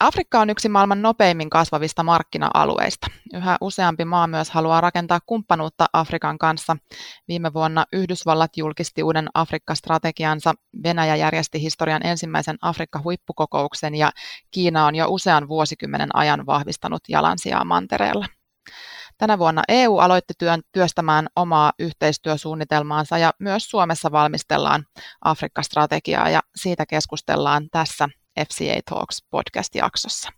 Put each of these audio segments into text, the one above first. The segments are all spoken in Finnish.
Afrikka on yksi maailman nopeimmin kasvavista markkina-alueista. Yhä useampi maa myös haluaa rakentaa kumppanuutta Afrikan kanssa. Viime vuonna Yhdysvallat julkisti uuden Afrikka-strategiansa, Venäjä järjesti historian ensimmäisen Afrikka-huippukokouksen ja Kiina on jo usean vuosikymmenen ajan vahvistanut jalansijaa mantereella. Tänä vuonna EU aloitti työn työstämään omaa yhteistyösuunnitelmaansa ja myös Suomessa valmistellaan Afrikka-strategiaa ja siitä keskustellaan tässä FCA Talks podcast-jaksossa.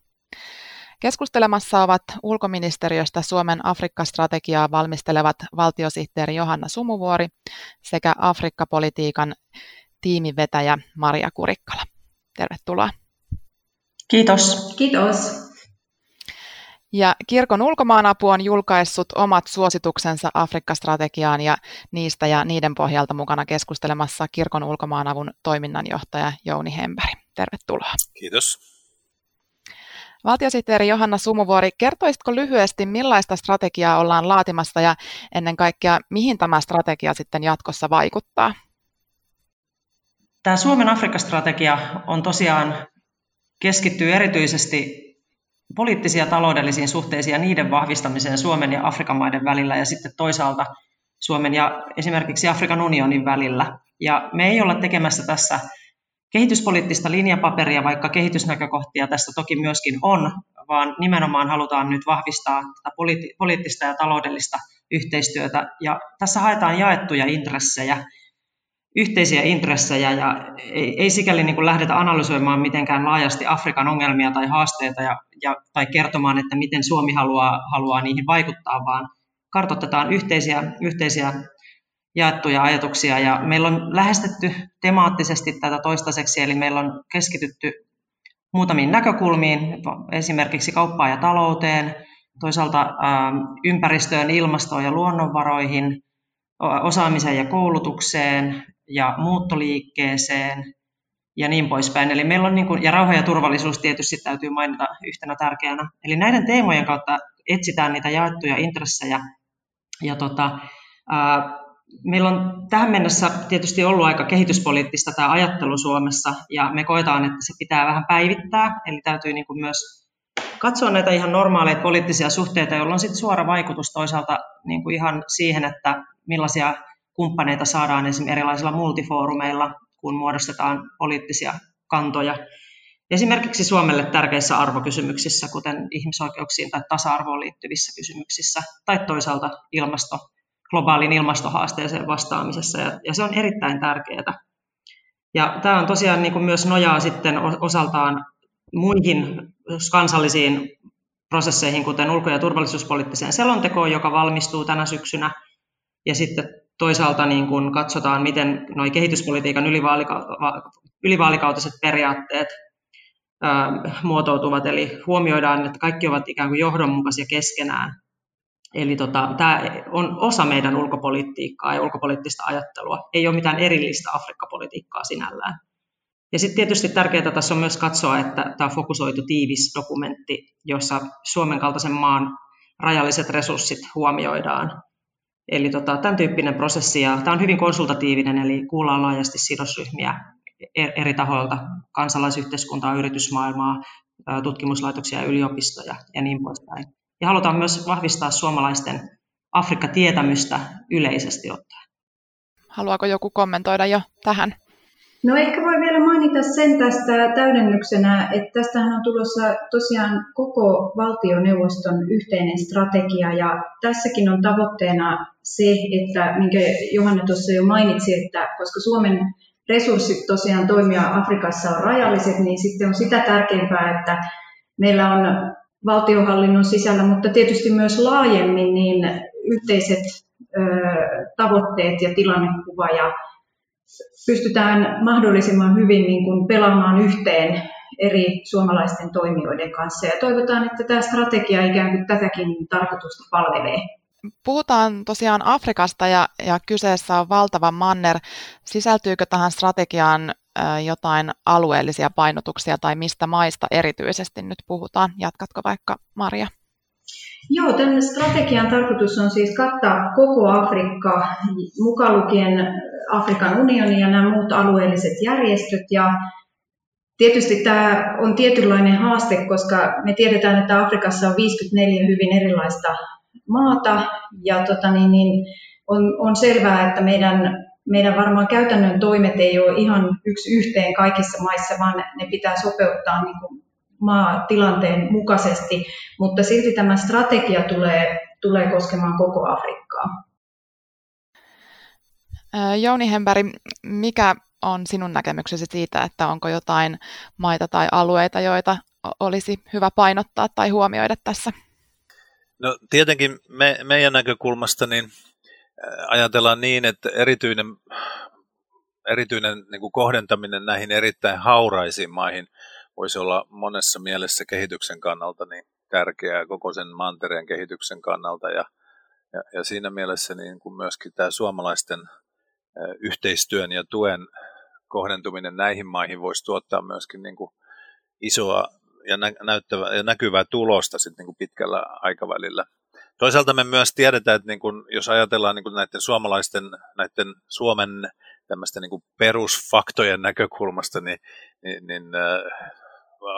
Keskustelemassa ovat ulkoministeriöstä Suomen Afrikka-strategiaa valmistelevat valtiosihteeri Johanna Sumuvuori sekä Afrikka-politiikan tiimivetäjä Maria Kurikkala. Tervetuloa. Kiitos. Kiitos. Ja kirkon ulkomaanapu on julkaissut omat suosituksensa Afrikka-strategiaan ja niistä ja niiden pohjalta mukana keskustelemassa kirkon ulkomaanavun toiminnanjohtaja Jouni Hempäri. Tervetuloa. Kiitos. Valtiosihteeri Johanna Sumuvuori, kertoisitko lyhyesti, millaista strategiaa ollaan laatimassa ja ennen kaikkea, mihin tämä strategia sitten jatkossa vaikuttaa? Tämä Suomen Afrikka-strategia on tosiaan keskittyy erityisesti poliittisia ja taloudellisiin suhteisiin ja niiden vahvistamiseen Suomen ja Afrikan maiden välillä ja sitten toisaalta Suomen ja esimerkiksi Afrikan unionin välillä. Ja me ei olla tekemässä tässä kehityspoliittista linjapaperia, vaikka kehitysnäkökohtia tässä toki myöskin on, vaan nimenomaan halutaan nyt vahvistaa tätä poliittista ja taloudellista yhteistyötä. Ja tässä haetaan jaettuja intressejä yhteisiä intressejä ja ei, ei sikäli niin kuin lähdetä analysoimaan mitenkään laajasti Afrikan ongelmia tai haasteita ja, ja, tai kertomaan, että miten Suomi haluaa, haluaa niihin vaikuttaa, vaan kartoitetaan yhteisiä, yhteisiä jaettuja ajatuksia ja meillä on lähestetty temaattisesti tätä toistaiseksi, eli meillä on keskitytty muutamiin näkökulmiin, esimerkiksi kauppaan ja talouteen, toisaalta ympäristöön, ilmastoon ja luonnonvaroihin, osaamiseen ja koulutukseen, ja muuttoliikkeeseen ja niin poispäin. Eli meillä on niin kuin, ja rauha ja turvallisuus tietysti täytyy mainita yhtenä tärkeänä. Eli näiden teemojen kautta etsitään niitä jaettuja intressejä. Ja tota, ää, meillä on tähän mennessä tietysti ollut aika kehityspoliittista tämä ajattelu Suomessa, ja me koetaan, että se pitää vähän päivittää, eli täytyy niin kuin myös katsoa näitä ihan normaaleja poliittisia suhteita, joilla on sitten suora vaikutus toisaalta niin kuin ihan siihen, että millaisia kumppaneita saadaan esimerkiksi erilaisilla multifoorumeilla, kun muodostetaan poliittisia kantoja. Esimerkiksi Suomelle tärkeissä arvokysymyksissä, kuten ihmisoikeuksiin tai tasa-arvoon liittyvissä kysymyksissä, tai toisaalta ilmasto, globaalin ilmastohaasteeseen vastaamisessa, ja, ja se on erittäin tärkeää. Ja tämä on tosiaan niin kuin myös nojaa sitten osaltaan muihin kansallisiin prosesseihin, kuten ulko- ja turvallisuuspoliittiseen selontekoon, joka valmistuu tänä syksynä, ja sitten toisaalta niin kun katsotaan, miten nuo kehityspolitiikan ylivaalikautiset periaatteet muotoutuvat, eli huomioidaan, että kaikki ovat ikään kuin johdonmukaisia keskenään. Eli tota, tämä on osa meidän ulkopolitiikkaa ja ulkopoliittista ajattelua. Ei ole mitään erillistä Afrikka-politiikkaa sinällään. Ja sitten tietysti tärkeää tässä on myös katsoa, että tämä fokusoitu tiivis dokumentti, jossa Suomen kaltaisen maan rajalliset resurssit huomioidaan Eli tota, tämän tyyppinen prosessi, ja tämä on hyvin konsultatiivinen, eli kuullaan laajasti sidosryhmiä e-, eri tahoilta, kansalaisyhteiskuntaa, yritysmaailmaa, tutkimuslaitoksia ja yliopistoja ja niin poispäin. Ja halutaan myös vahvistaa suomalaisten Afrikka-tietämystä yleisesti ottaen. Haluaako joku kommentoida jo tähän? No ehkä voi vielä mainita sen tästä täydennyksenä, että tästähän on tulossa tosiaan koko valtioneuvoston yhteinen strategia ja tässäkin on tavoitteena se, että minkä Johanna tuossa jo mainitsi, että koska Suomen resurssit tosiaan toimia Afrikassa on rajalliset, niin sitten on sitä tärkeämpää, että meillä on valtiohallinnon sisällä, mutta tietysti myös laajemmin niin yhteiset ö, tavoitteet ja tilannekuva ja pystytään mahdollisimman hyvin niin kuin pelaamaan yhteen eri suomalaisten toimijoiden kanssa. Ja toivotaan, että tämä strategia ikään kuin tätäkin tarkoitusta palvelee. Puhutaan tosiaan Afrikasta ja, ja kyseessä on valtava manner. Sisältyykö tähän strategiaan jotain alueellisia painotuksia tai mistä maista erityisesti nyt puhutaan? Jatkatko vaikka Maria? Joo, tämän strategian tarkoitus on siis kattaa koko Afrikka, mukaan lukien Afrikan unioni ja nämä muut alueelliset järjestöt. Ja Tietysti tämä on tietynlainen haaste, koska me tiedetään, että Afrikassa on 54 hyvin erilaista maata ja tota niin, niin on, on selvää, että meidän, meidän varmaan käytännön toimet ei ole ihan yksi yhteen kaikissa maissa, vaan ne pitää sopeuttaa niin kuin maatilanteen mukaisesti, mutta silti tämä strategia tulee, tulee koskemaan koko Afrikkaa. Jouni Hempäri, mikä on sinun näkemyksesi siitä, että onko jotain maita tai alueita, joita olisi hyvä painottaa tai huomioida tässä? No tietenkin me, meidän näkökulmasta niin ajatellaan niin, että erityinen, erityinen niin kuin kohdentaminen näihin erittäin hauraisiin maihin voisi olla monessa mielessä kehityksen kannalta niin tärkeää koko sen mantereen kehityksen kannalta ja, ja, ja siinä mielessä niin kuin myöskin tämä suomalaisten yhteistyön ja tuen kohdentuminen näihin maihin voisi tuottaa myöskin niin kuin isoa ja, näyttävää, ja näkyvää tulosta sitten niin kuin pitkällä aikavälillä. Toisaalta me myös tiedetään, että niin kuin, jos ajatellaan niin kuin näiden suomalaisten, näiden Suomen tämmöisten niin perusfaktojen näkökulmasta, niin, niin, niin äh,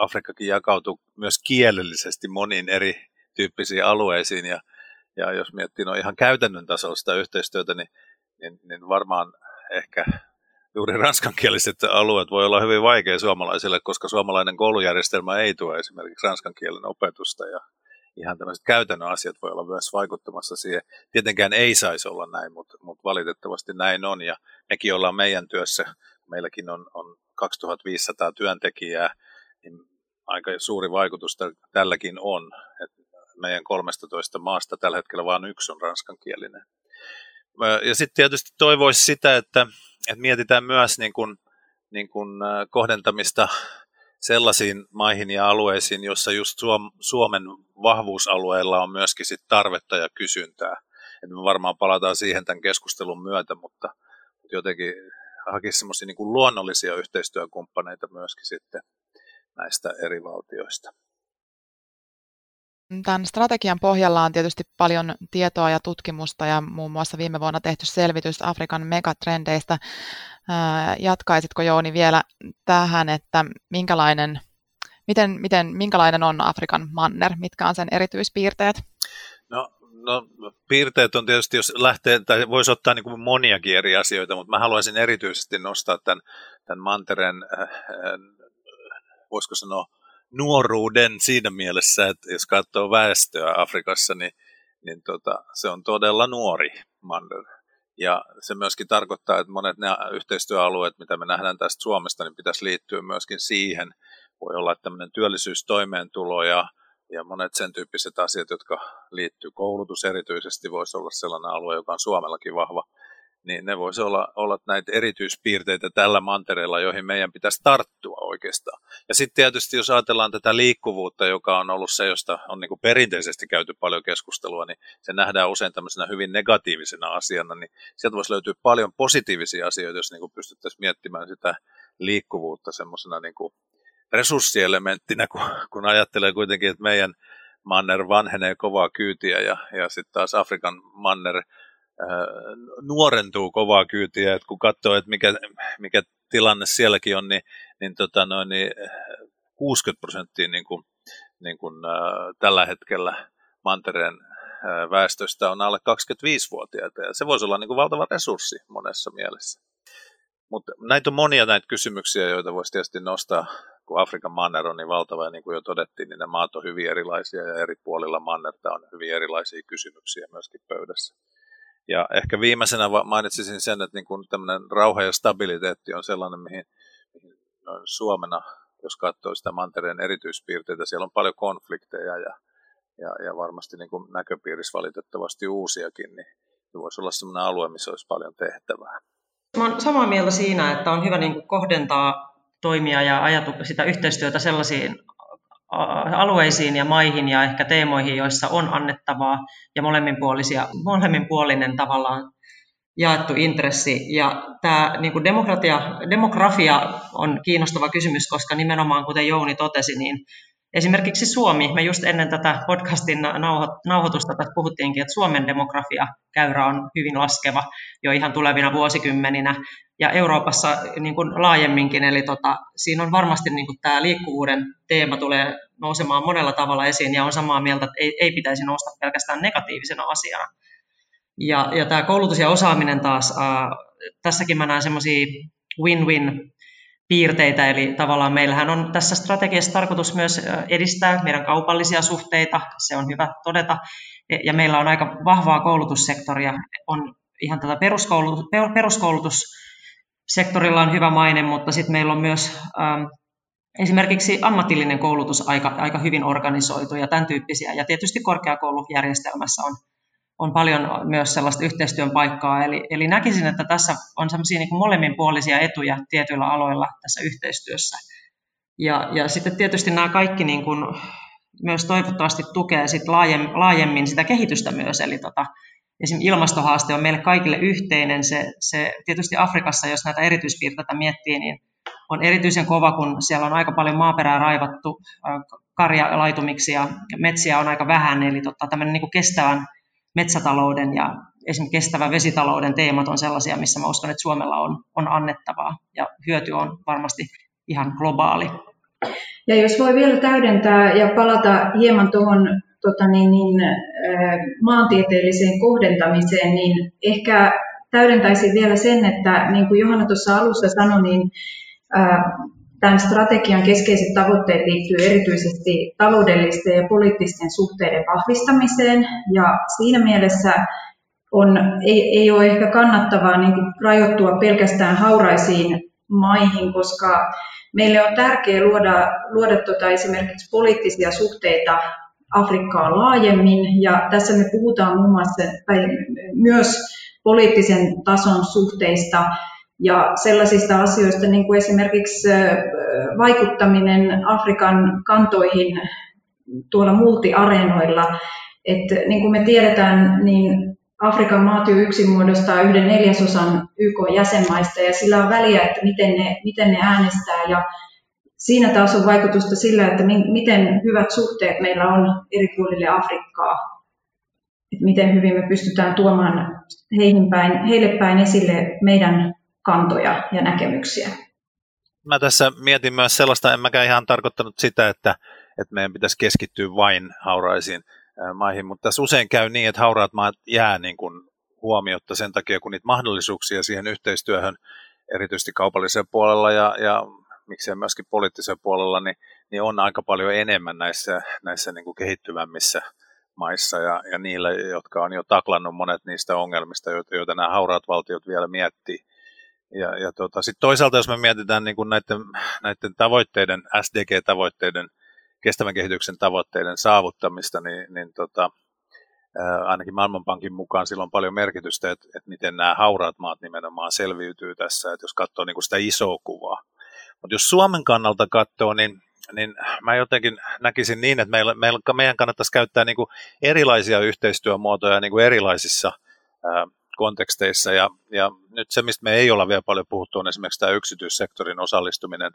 Afrikkakin jakautuu myös kielellisesti moniin eri tyyppisiin alueisiin, ja, ja jos miettii no ihan käytännön tasolla sitä yhteistyötä, niin, niin, niin varmaan ehkä juuri ranskankieliset alueet voi olla hyvin vaikea suomalaisille, koska suomalainen koulujärjestelmä ei tue esimerkiksi ranskan kielen opetusta. Ja ihan tämmöiset käytännön asiat voi olla myös vaikuttamassa siihen. Tietenkään ei saisi olla näin, mutta, mutta valitettavasti näin on ja mekin ollaan meidän työssä, meilläkin on, on 2500 työntekijää, niin aika suuri vaikutus tälläkin on. että meidän 13 maasta tällä hetkellä vain yksi on ranskankielinen. Ja sitten tietysti toivoisi sitä, että, että mietitään myös niin kuin, niin kuin kohdentamista sellaisiin maihin ja alueisiin, jossa just Suomen vahvuusalueilla on myöskin sit tarvetta ja kysyntää. Et me varmaan palataan siihen tämän keskustelun myötä, mutta jotenkin hakisi semmoisia niin luonnollisia yhteistyökumppaneita myöskin sitten näistä eri valtioista. Tämän strategian pohjalla on tietysti paljon tietoa ja tutkimusta ja muun muassa viime vuonna tehty selvitys Afrikan megatrendeistä. Jatkaisitko Jouni vielä tähän, että minkälainen, miten, miten, minkälainen on Afrikan manner, mitkä on sen erityispiirteet? No, no piirteet on tietysti, jos lähtee, tai voisi ottaa niin kuin moniakin eri asioita, mutta mä haluaisin erityisesti nostaa tämän, tämän mantereen, äh, voisiko sanoa, nuoruuden siinä mielessä, että jos katsoo väestöä Afrikassa, niin, niin tota, se on todella nuori manner. Ja se myöskin tarkoittaa, että monet nämä yhteistyöalueet, mitä me nähdään tästä Suomesta, niin pitäisi liittyä myöskin siihen. Voi olla tämmöinen työllisyystoimeentulo ja, ja monet sen tyyppiset asiat, jotka liittyy koulutus erityisesti, voisi olla sellainen alue, joka on Suomellakin vahva niin ne voisi olla, olla näitä erityispiirteitä tällä mantereella, joihin meidän pitäisi tarttua oikeastaan. Ja sitten tietysti, jos ajatellaan tätä liikkuvuutta, joka on ollut se, josta on niin kuin perinteisesti käyty paljon keskustelua, niin se nähdään usein tämmöisenä hyvin negatiivisena asiana, niin sieltä voisi löytyä paljon positiivisia asioita, jos niin kuin pystyttäisiin miettimään sitä liikkuvuutta semmoisena niin kuin resurssielementtinä, kun, kun ajattelee kuitenkin, että meidän manner vanhenee kovaa kyytiä ja, ja sitten taas Afrikan manner nuorentuu kovaa kyytiä, että kun katsoo, että mikä, mikä tilanne sielläkin on, niin, niin, tota noin, niin 60 prosenttia niin kuin, niin kuin, äh, tällä hetkellä mantereen äh, väestöstä on alle 25-vuotiaita, ja se voisi olla niin kuin valtava resurssi monessa mielessä. Mutta näitä on monia näitä kysymyksiä, joita voisi tietysti nostaa, kun Afrikan manner on niin valtava, ja niin kuin jo todettiin, niin ne maat on hyvin erilaisia, ja eri puolilla mannerta on hyvin erilaisia kysymyksiä myöskin pöydässä. Ja ehkä viimeisenä mainitsisin sen, että niin kuin tämmöinen rauha ja stabiliteetti on sellainen, mihin, mihin noin Suomena, jos katsoo sitä mantereen erityispiirteitä, siellä on paljon konflikteja ja, ja, ja varmasti niin kuin näköpiirissä valitettavasti uusiakin, niin voisi olla sellainen alue, missä olisi paljon tehtävää. Mä olen samaa mieltä siinä, että on hyvä niin kuin kohdentaa toimia ja ajatu, sitä yhteistyötä sellaisiin alueisiin ja maihin ja ehkä teemoihin, joissa on annettavaa ja molemminpuolisia, molemminpuolinen tavallaan jaettu intressi. Ja tämä niin kuin demokratia, demografia on kiinnostava kysymys, koska nimenomaan kuten Jouni totesi, niin esimerkiksi Suomi, me just ennen tätä podcastin nauhoitusta tässä puhuttiinkin, että Suomen demografia käyrä on hyvin laskeva jo ihan tulevina vuosikymmeninä ja Euroopassa niin kuin laajemminkin, eli tota, siinä on varmasti niin kuin tämä liikkuvuuden teema tulee nousemaan monella tavalla esiin ja on samaa mieltä, että ei, ei pitäisi nousta pelkästään negatiivisena asiana. Ja, ja tämä koulutus ja osaaminen taas, äh, tässäkin mä näen semmoisia win-win piirteitä, eli tavallaan meillähän on tässä strategiassa tarkoitus myös edistää meidän kaupallisia suhteita, se on hyvä todeta, ja meillä on aika vahvaa koulutussektoria, on ihan tätä peruskoulutus, peruskoulutussektorilla on hyvä maine, mutta sitten meillä on myös ähm, esimerkiksi ammatillinen koulutus aika, aika hyvin organisoitu ja tämän tyyppisiä, ja tietysti korkeakoulujärjestelmässä on on paljon myös sellaista yhteistyön paikkaa. Eli, eli näkisin, että tässä on sellaisia niin molemminpuolisia etuja tietyillä aloilla tässä yhteistyössä. Ja, ja sitten tietysti nämä kaikki niin kuin myös toivottavasti tukee sit laajemmin, laajemmin sitä kehitystä myös. Eli tota, esimerkiksi ilmastohaaste on meille kaikille yhteinen. Se, se, tietysti Afrikassa, jos näitä erityispiirteitä miettii, niin on erityisen kova, kun siellä on aika paljon maaperää raivattu karjalaitumiksi ja metsiä on aika vähän. Eli tota, tämmöinen niin kestävän metsätalouden ja esimerkiksi kestävän vesitalouden teemat on sellaisia, missä mä uskon, että Suomella on, on annettavaa ja hyöty on varmasti ihan globaali. Ja jos voi vielä täydentää ja palata hieman tuohon tota niin, niin, maantieteelliseen kohdentamiseen, niin ehkä täydentäisin vielä sen, että niin kuin Johanna tuossa alussa sanoi, niin Tämän strategian keskeiset tavoitteet liittyy erityisesti taloudellisten ja poliittisten suhteiden vahvistamiseen. Ja siinä mielessä on, ei, ei ole ehkä kannattavaa niin kuin rajoittua pelkästään hauraisiin maihin, koska meille on tärkeää luoda, luoda tuota esimerkiksi poliittisia suhteita Afrikkaan laajemmin. Ja tässä me puhutaan muun muassa tai myös poliittisen tason suhteista ja sellaisista asioista niin kuin esimerkiksi vaikuttaminen Afrikan kantoihin tuolla multiareenoilla. Että niin kuin me tiedetään, niin Afrikan maat jo yksin muodostaa yhden neljäsosan YK-jäsenmaista ja sillä on väliä, että miten ne, miten ne äänestää ja siinä taas on vaikutusta sillä, että miten hyvät suhteet meillä on eri puolille Afrikkaa. Että miten hyvin me pystytään tuomaan heihin päin, heille päin esille meidän kantoja ja näkemyksiä. Mä tässä mietin myös sellaista, en mäkään ihan tarkoittanut sitä, että, että meidän pitäisi keskittyä vain hauraisiin maihin, mutta tässä usein käy niin, että hauraat maat jää niin kuin huomiotta sen takia, kun niitä mahdollisuuksia siihen yhteistyöhön, erityisesti kaupallisella puolella ja, ja miksei myöskin poliittisella puolella, niin, niin on aika paljon enemmän näissä, näissä niin kuin kehittyvämmissä maissa ja, ja niillä, jotka on jo taklannut monet niistä ongelmista, joita, joita nämä hauraat valtiot vielä miettii. Ja, ja tota, sitten toisaalta, jos me mietitään niin näiden, näiden tavoitteiden, SDG-tavoitteiden, kestävän kehityksen tavoitteiden saavuttamista, niin, niin tota, ainakin Maailmanpankin mukaan sillä on paljon merkitystä, että, että miten nämä hauraat maat nimenomaan selviytyy tässä, että jos katsoo niin sitä isoa kuvaa. Mutta jos Suomen kannalta katsoo, niin, niin mä jotenkin näkisin niin, että meillä, meidän kannattaisi käyttää niin erilaisia yhteistyömuotoja niin erilaisissa ää, konteksteissa. Ja, ja nyt se, mistä me ei olla vielä paljon puhuttu, on esimerkiksi tämä yksityissektorin osallistuminen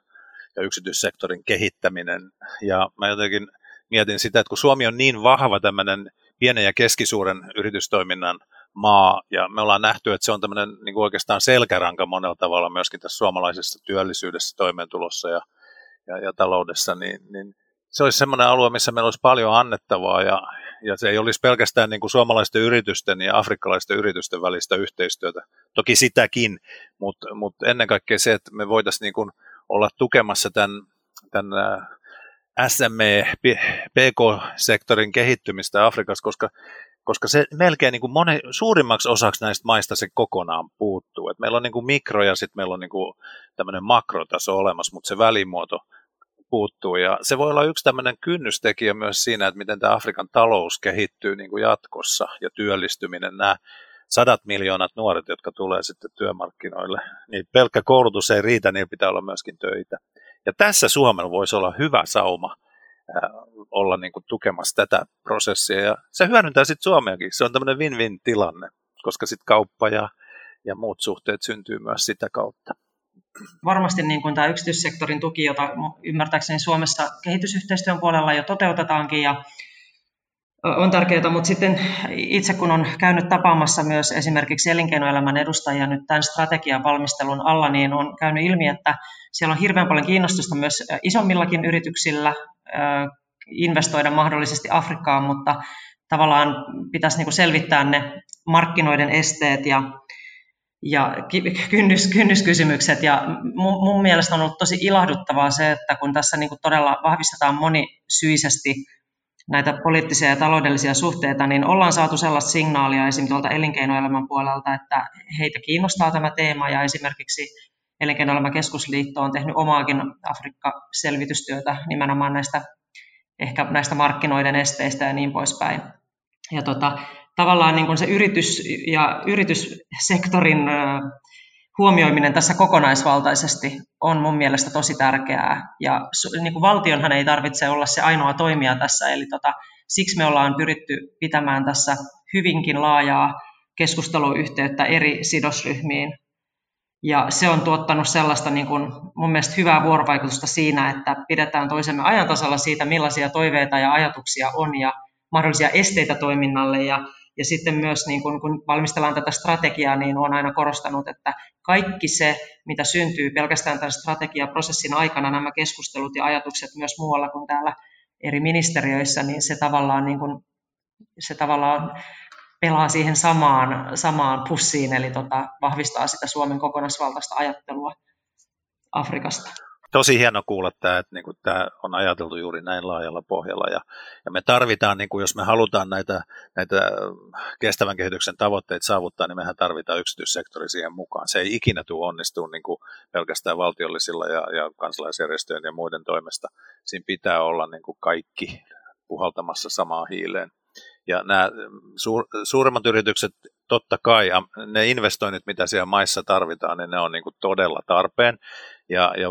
ja yksityissektorin kehittäminen. Ja mä jotenkin mietin sitä, että kun Suomi on niin vahva tämmöinen pienen ja keskisuuren yritystoiminnan maa, ja me ollaan nähty, että se on tämmöinen niin oikeastaan selkäranka monella tavalla myöskin tässä suomalaisessa työllisyydessä, toimeentulossa ja, ja, ja taloudessa, niin, niin se olisi semmoinen alue, missä meillä olisi paljon annettavaa ja, ja se ei olisi pelkästään niin kuin suomalaisten yritysten ja afrikkalaisten yritysten välistä yhteistyötä. Toki sitäkin, mutta, mutta ennen kaikkea se, että me voitaisiin niin kuin olla tukemassa tämän, tämän SME, PK-sektorin kehittymistä Afrikassa, koska, koska se melkein niin kuin moni, suurimmaksi osaksi näistä maista se kokonaan puuttuu. Et meillä on niin kuin mikro ja sitten meillä on niin kuin tämmöinen makrotaso olemassa, mutta se välimuoto – puuttuu. Ja se voi olla yksi tämmöinen kynnystekijä myös siinä, että miten tämä Afrikan talous kehittyy niin kuin jatkossa ja työllistyminen. Nämä sadat miljoonat nuoret, jotka tulee sitten työmarkkinoille, niin pelkkä koulutus ei riitä, niin pitää olla myöskin töitä. Ja tässä Suomella voisi olla hyvä sauma olla niin kuin tukemassa tätä prosessia. Ja se hyödyntää sitten Suomeakin. Se on tämmöinen win-win tilanne, koska sitten kauppa ja, ja muut suhteet syntyy myös sitä kautta. Varmasti niin kuin tämä yksityissektorin tuki, jota ymmärtääkseni Suomessa kehitysyhteistyön puolella jo toteutetaankin ja on tärkeää, mutta sitten itse kun on käynyt tapaamassa myös esimerkiksi elinkeinoelämän edustajia nyt tämän strategian valmistelun alla, niin on käynyt ilmi, että siellä on hirveän paljon kiinnostusta myös isommillakin yrityksillä investoida mahdollisesti Afrikkaan, mutta tavallaan pitäisi niin selvittää ne markkinoiden esteet ja, ja kynnys, kynnyskysymykset. Ja mun, mun mielestä on ollut tosi ilahduttavaa se, että kun tässä niin kuin todella vahvistetaan monisyisesti näitä poliittisia ja taloudellisia suhteita, niin ollaan saatu sellaista signaalia esimerkiksi tuolta elinkeinoelämän puolelta, että heitä kiinnostaa tämä teema ja esimerkiksi Elinkeinoelämän keskusliitto on tehnyt omaakin Afrikka-selvitystyötä nimenomaan näistä ehkä näistä markkinoiden esteistä ja niin poispäin. Ja tota, tavallaan niin kuin se yritys ja yrityssektorin huomioiminen tässä kokonaisvaltaisesti on mun mielestä tosi tärkeää. Ja niin kuin valtionhan ei tarvitse olla se ainoa toimija tässä, eli tota, siksi me ollaan pyritty pitämään tässä hyvinkin laajaa keskusteluyhteyttä eri sidosryhmiin. Ja se on tuottanut sellaista niin kuin mun mielestä hyvää vuorovaikutusta siinä, että pidetään toisemme ajan tasalla siitä, millaisia toiveita ja ajatuksia on ja mahdollisia esteitä toiminnalle. Ja, ja sitten myös niin kun, kun valmistellaan tätä strategiaa, niin olen aina korostanut, että kaikki se, mitä syntyy pelkästään tämän strategiaprosessin aikana, nämä keskustelut ja ajatukset myös muualla kuin täällä eri ministeriöissä, niin se tavallaan, niin kun, se tavallaan pelaa siihen samaan, samaan pussiin, eli tota, vahvistaa sitä Suomen kokonaisvaltaista ajattelua Afrikasta tosi hieno kuulla tämä, että niin kuin tämä on ajateltu juuri näin laajalla pohjalla. Ja, ja me tarvitaan, niin kuin jos me halutaan näitä, näitä kestävän kehityksen tavoitteita saavuttaa, niin mehän tarvitaan yksityissektori siihen mukaan. Se ei ikinä tule onnistua niin pelkästään valtiollisilla ja, ja kansalaisjärjestöjen ja muiden toimesta. Siinä pitää olla niin kuin kaikki puhaltamassa samaan hiileen. Ja nämä suur, suuremmat yritykset, totta kai, ne investoinnit, mitä siellä maissa tarvitaan, niin ne on niin kuin todella tarpeen. Ja, ja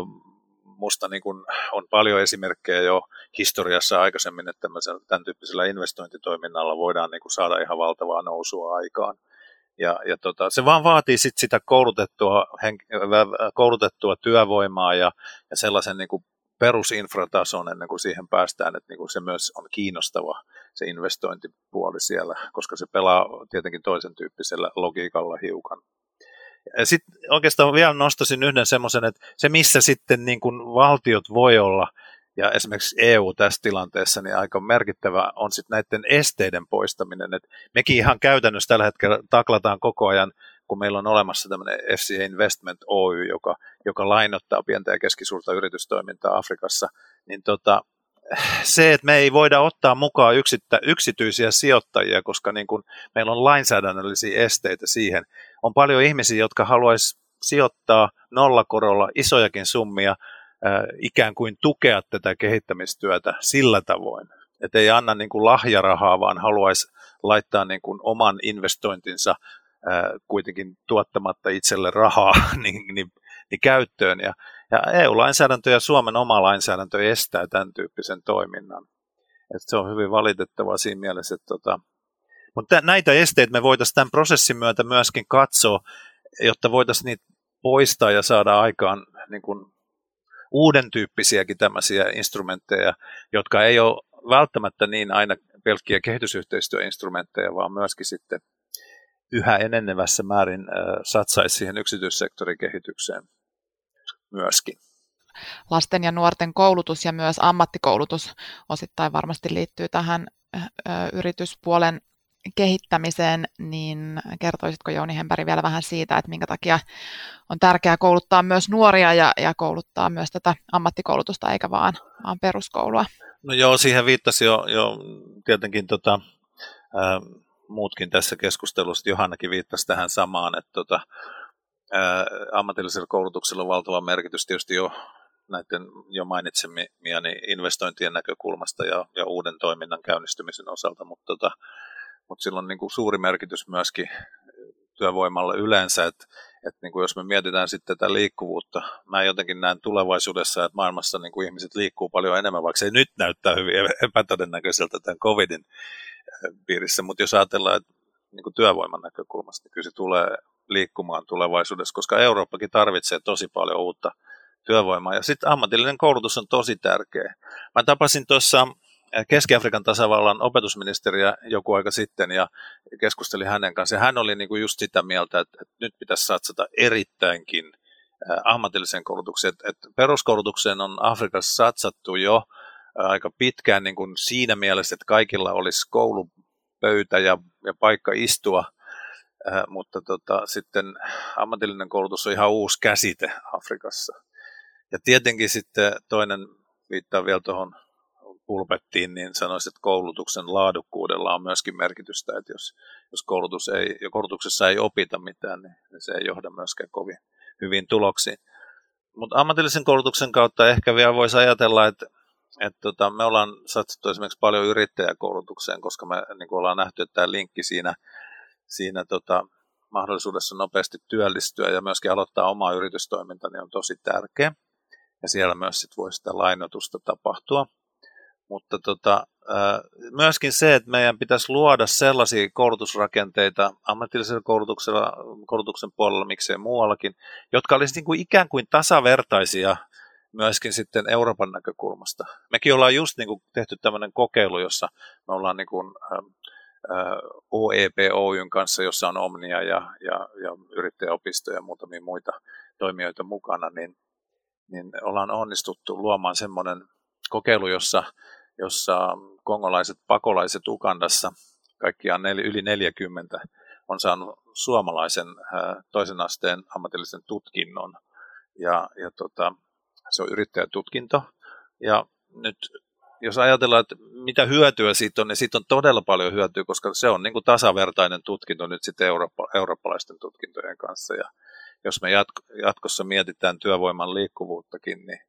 musta niin kuin on paljon esimerkkejä jo historiassa aikaisemmin, että tämän tyyppisellä investointitoiminnalla voidaan niin kuin saada ihan valtavaa nousua aikaan. Ja, ja tota, se vaan vaatii sit sitä koulutettua, koulutettua työvoimaa ja, ja sellaisen niin kuin perusinfratason ennen kuin siihen päästään, että niin kuin se myös on kiinnostava se investointipuoli siellä, koska se pelaa tietenkin toisen tyyppisellä logiikalla hiukan. Sitten oikeastaan vielä nostaisin yhden semmoisen, että se missä sitten niin kuin valtiot voi olla, ja esimerkiksi EU tässä tilanteessa, niin aika merkittävä on sitten näiden esteiden poistaminen. Et mekin ihan käytännössä tällä hetkellä taklataan koko ajan, kun meillä on olemassa tämmöinen FCA Investment Oy, joka, joka lainottaa pientä ja keskisuurta yritystoimintaa Afrikassa, niin tota, se, että me ei voida ottaa mukaan yksittä, yksityisiä sijoittajia, koska niin kun meillä on lainsäädännöllisiä esteitä siihen. On paljon ihmisiä, jotka haluaisi sijoittaa nollakorolla isojakin summia, ikään kuin tukea tätä kehittämistyötä sillä tavoin. Että ei anna niin kuin lahjarahaa, vaan haluaisi laittaa niin kuin oman investointinsa kuitenkin tuottamatta itselle rahaa niin, niin, niin käyttöön. Ja ja EU-lainsäädäntö ja Suomen oma lainsäädäntö estää tämän tyyppisen toiminnan. Et se on hyvin valitettavaa siinä mielessä, että tota, mutta näitä esteitä me voitaisiin tämän prosessin myötä myöskin katsoa, jotta voitaisiin niitä poistaa ja saada aikaan niin kuin uuden tyyppisiäkin tämmöisiä instrumentteja, jotka ei ole välttämättä niin aina pelkkiä kehitysyhteistyöinstrumentteja, vaan myöskin sitten yhä enenevässä määrin satsaisi siihen yksityissektorin kehitykseen myöskin. Lasten ja nuorten koulutus ja myös ammattikoulutus osittain varmasti liittyy tähän yrityspuolen kehittämiseen, niin kertoisitko Jouni Hempäri vielä vähän siitä, että minkä takia on tärkeää kouluttaa myös nuoria ja, ja kouluttaa myös tätä ammattikoulutusta eikä vaan, vaan peruskoulua? No joo, siihen viittasi jo, jo tietenkin tota, ää, muutkin tässä keskustelussa. Johannakin viittasi tähän samaan, että tota, ammatillisella koulutuksella on valtava merkitys tietysti jo näiden jo mainitsemiani investointien näkökulmasta ja, ja uuden toiminnan käynnistymisen osalta, mutta, tota, mutta sillä on niin kuin suuri merkitys myöskin työvoimalle yleensä, että, että niin kuin jos me mietitään sitten tätä liikkuvuutta, mä jotenkin näen tulevaisuudessa, että maailmassa niin kuin ihmiset liikkuu paljon enemmän, vaikka se nyt näyttää hyvin epätodennäköiseltä tämän covidin piirissä, mutta jos ajatellaan, että niin kuin työvoiman näkökulmasta, niin kyllä se tulee liikkumaan tulevaisuudessa, koska Eurooppakin tarvitsee tosi paljon uutta työvoimaa. Ja sitten ammatillinen koulutus on tosi tärkeä. Mä tapasin tuossa Keski-Afrikan tasavallan opetusministeriä joku aika sitten ja keskustelin hänen kanssaan. Hän oli niin kuin just sitä mieltä, että, nyt pitäisi satsata erittäinkin ammatilliseen koulutukseen. Että peruskoulutukseen on Afrikassa satsattu jo aika pitkään niin kuin siinä mielessä, että kaikilla olisi koulupöytä ja, ja paikka istua, mutta tota, sitten ammatillinen koulutus on ihan uusi käsite Afrikassa. Ja tietenkin sitten toinen viittaa vielä tuohon pulpettiin, niin sanoisin, että koulutuksen laadukkuudella on myöskin merkitystä, että jos, jos koulutus ei, koulutuksessa ei opita mitään, niin se ei johda myöskään kovin hyvin tuloksiin. Mutta ammatillisen koulutuksen kautta ehkä vielä voisi ajatella, että, että tota, me ollaan satsattu esimerkiksi paljon yrittäjäkoulutukseen, koska me niin ollaan nähty, että tämä linkki siinä, siinä tota, mahdollisuudessa nopeasti työllistyä ja myöskin aloittaa omaa yritystoiminta niin on tosi tärkeä. Ja siellä myös sit voi sitä lainotusta tapahtua. Mutta tota, myöskin se, että meidän pitäisi luoda sellaisia koulutusrakenteita ammatillisella koulutuksella, koulutuksen puolella, miksei muuallakin, jotka olisivat niin kuin ikään kuin tasavertaisia myöskin sitten Euroopan näkökulmasta. Mekin ollaan just niin kuin tehty tämmöinen kokeilu, jossa me ollaan niin kuin, OEP Oyn kanssa, jossa on Omnia ja, ja, ja yrittäjäopisto ja muutamia muita toimijoita mukana, niin, niin ollaan onnistuttu luomaan semmoinen kokeilu, jossa, jossa kongolaiset pakolaiset Ukandassa, kaikkiaan nel, yli 40, on saanut suomalaisen toisen asteen ammatillisen tutkinnon. Ja, ja tota, se on yrittäjätutkinto. Ja nyt jos ajatellaan, että mitä hyötyä siitä on, niin siitä on todella paljon hyötyä, koska se on niin kuin tasavertainen tutkinto nyt sitten eurooppa, eurooppalaisten tutkintojen kanssa. Ja jos me jatko, jatkossa mietitään työvoiman liikkuvuuttakin, niin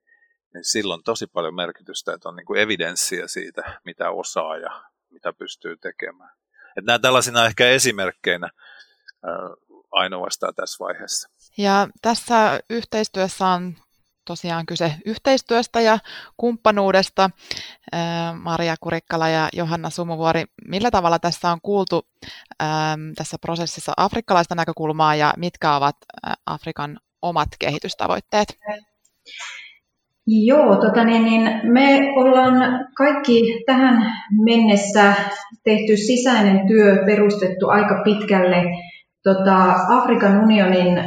niin silloin tosi paljon merkitystä, että on niin kuin evidenssiä siitä, mitä osaa ja mitä pystyy tekemään. Että nämä tällaisina ehkä esimerkkeinä ainoastaan tässä vaiheessa. Ja tässä yhteistyössä on tosiaan kyse yhteistyöstä ja kumppanuudesta. Maria Kurikkala ja Johanna Sumuvuori, millä tavalla tässä on kuultu tässä prosessissa afrikkalaista näkökulmaa ja mitkä ovat Afrikan omat kehitystavoitteet? Joo, tota niin, niin me ollaan kaikki tähän mennessä tehty sisäinen työ perustettu aika pitkälle tota, Afrikan unionin ö,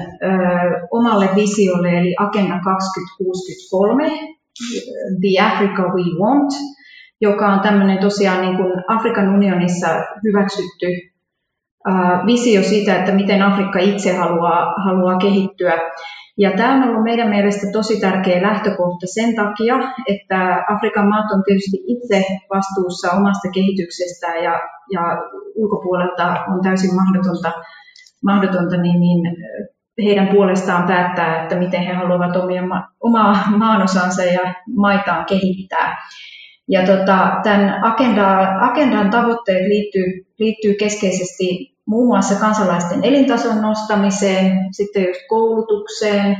omalle visiolle, eli Agenda 2063, The Africa We Want, joka on tämmöinen tosiaan niin kuin Afrikan unionissa hyväksytty ö, visio siitä, että miten Afrikka itse haluaa, haluaa kehittyä. Ja tämä on ollut meidän mielestä tosi tärkeä lähtökohta sen takia, että Afrikan maat on tietysti itse vastuussa omasta kehityksestään ja, ja ulkopuolelta on täysin mahdotonta, mahdotonta niin, niin heidän puolestaan päättää, että miten he haluavat omia, omaa maanosansa ja maitaan kehittää. Ja tota, tämän agenda, agendan tavoitteet liittyy, liittyy keskeisesti muun muassa kansalaisten elintason nostamiseen, sitten just koulutukseen,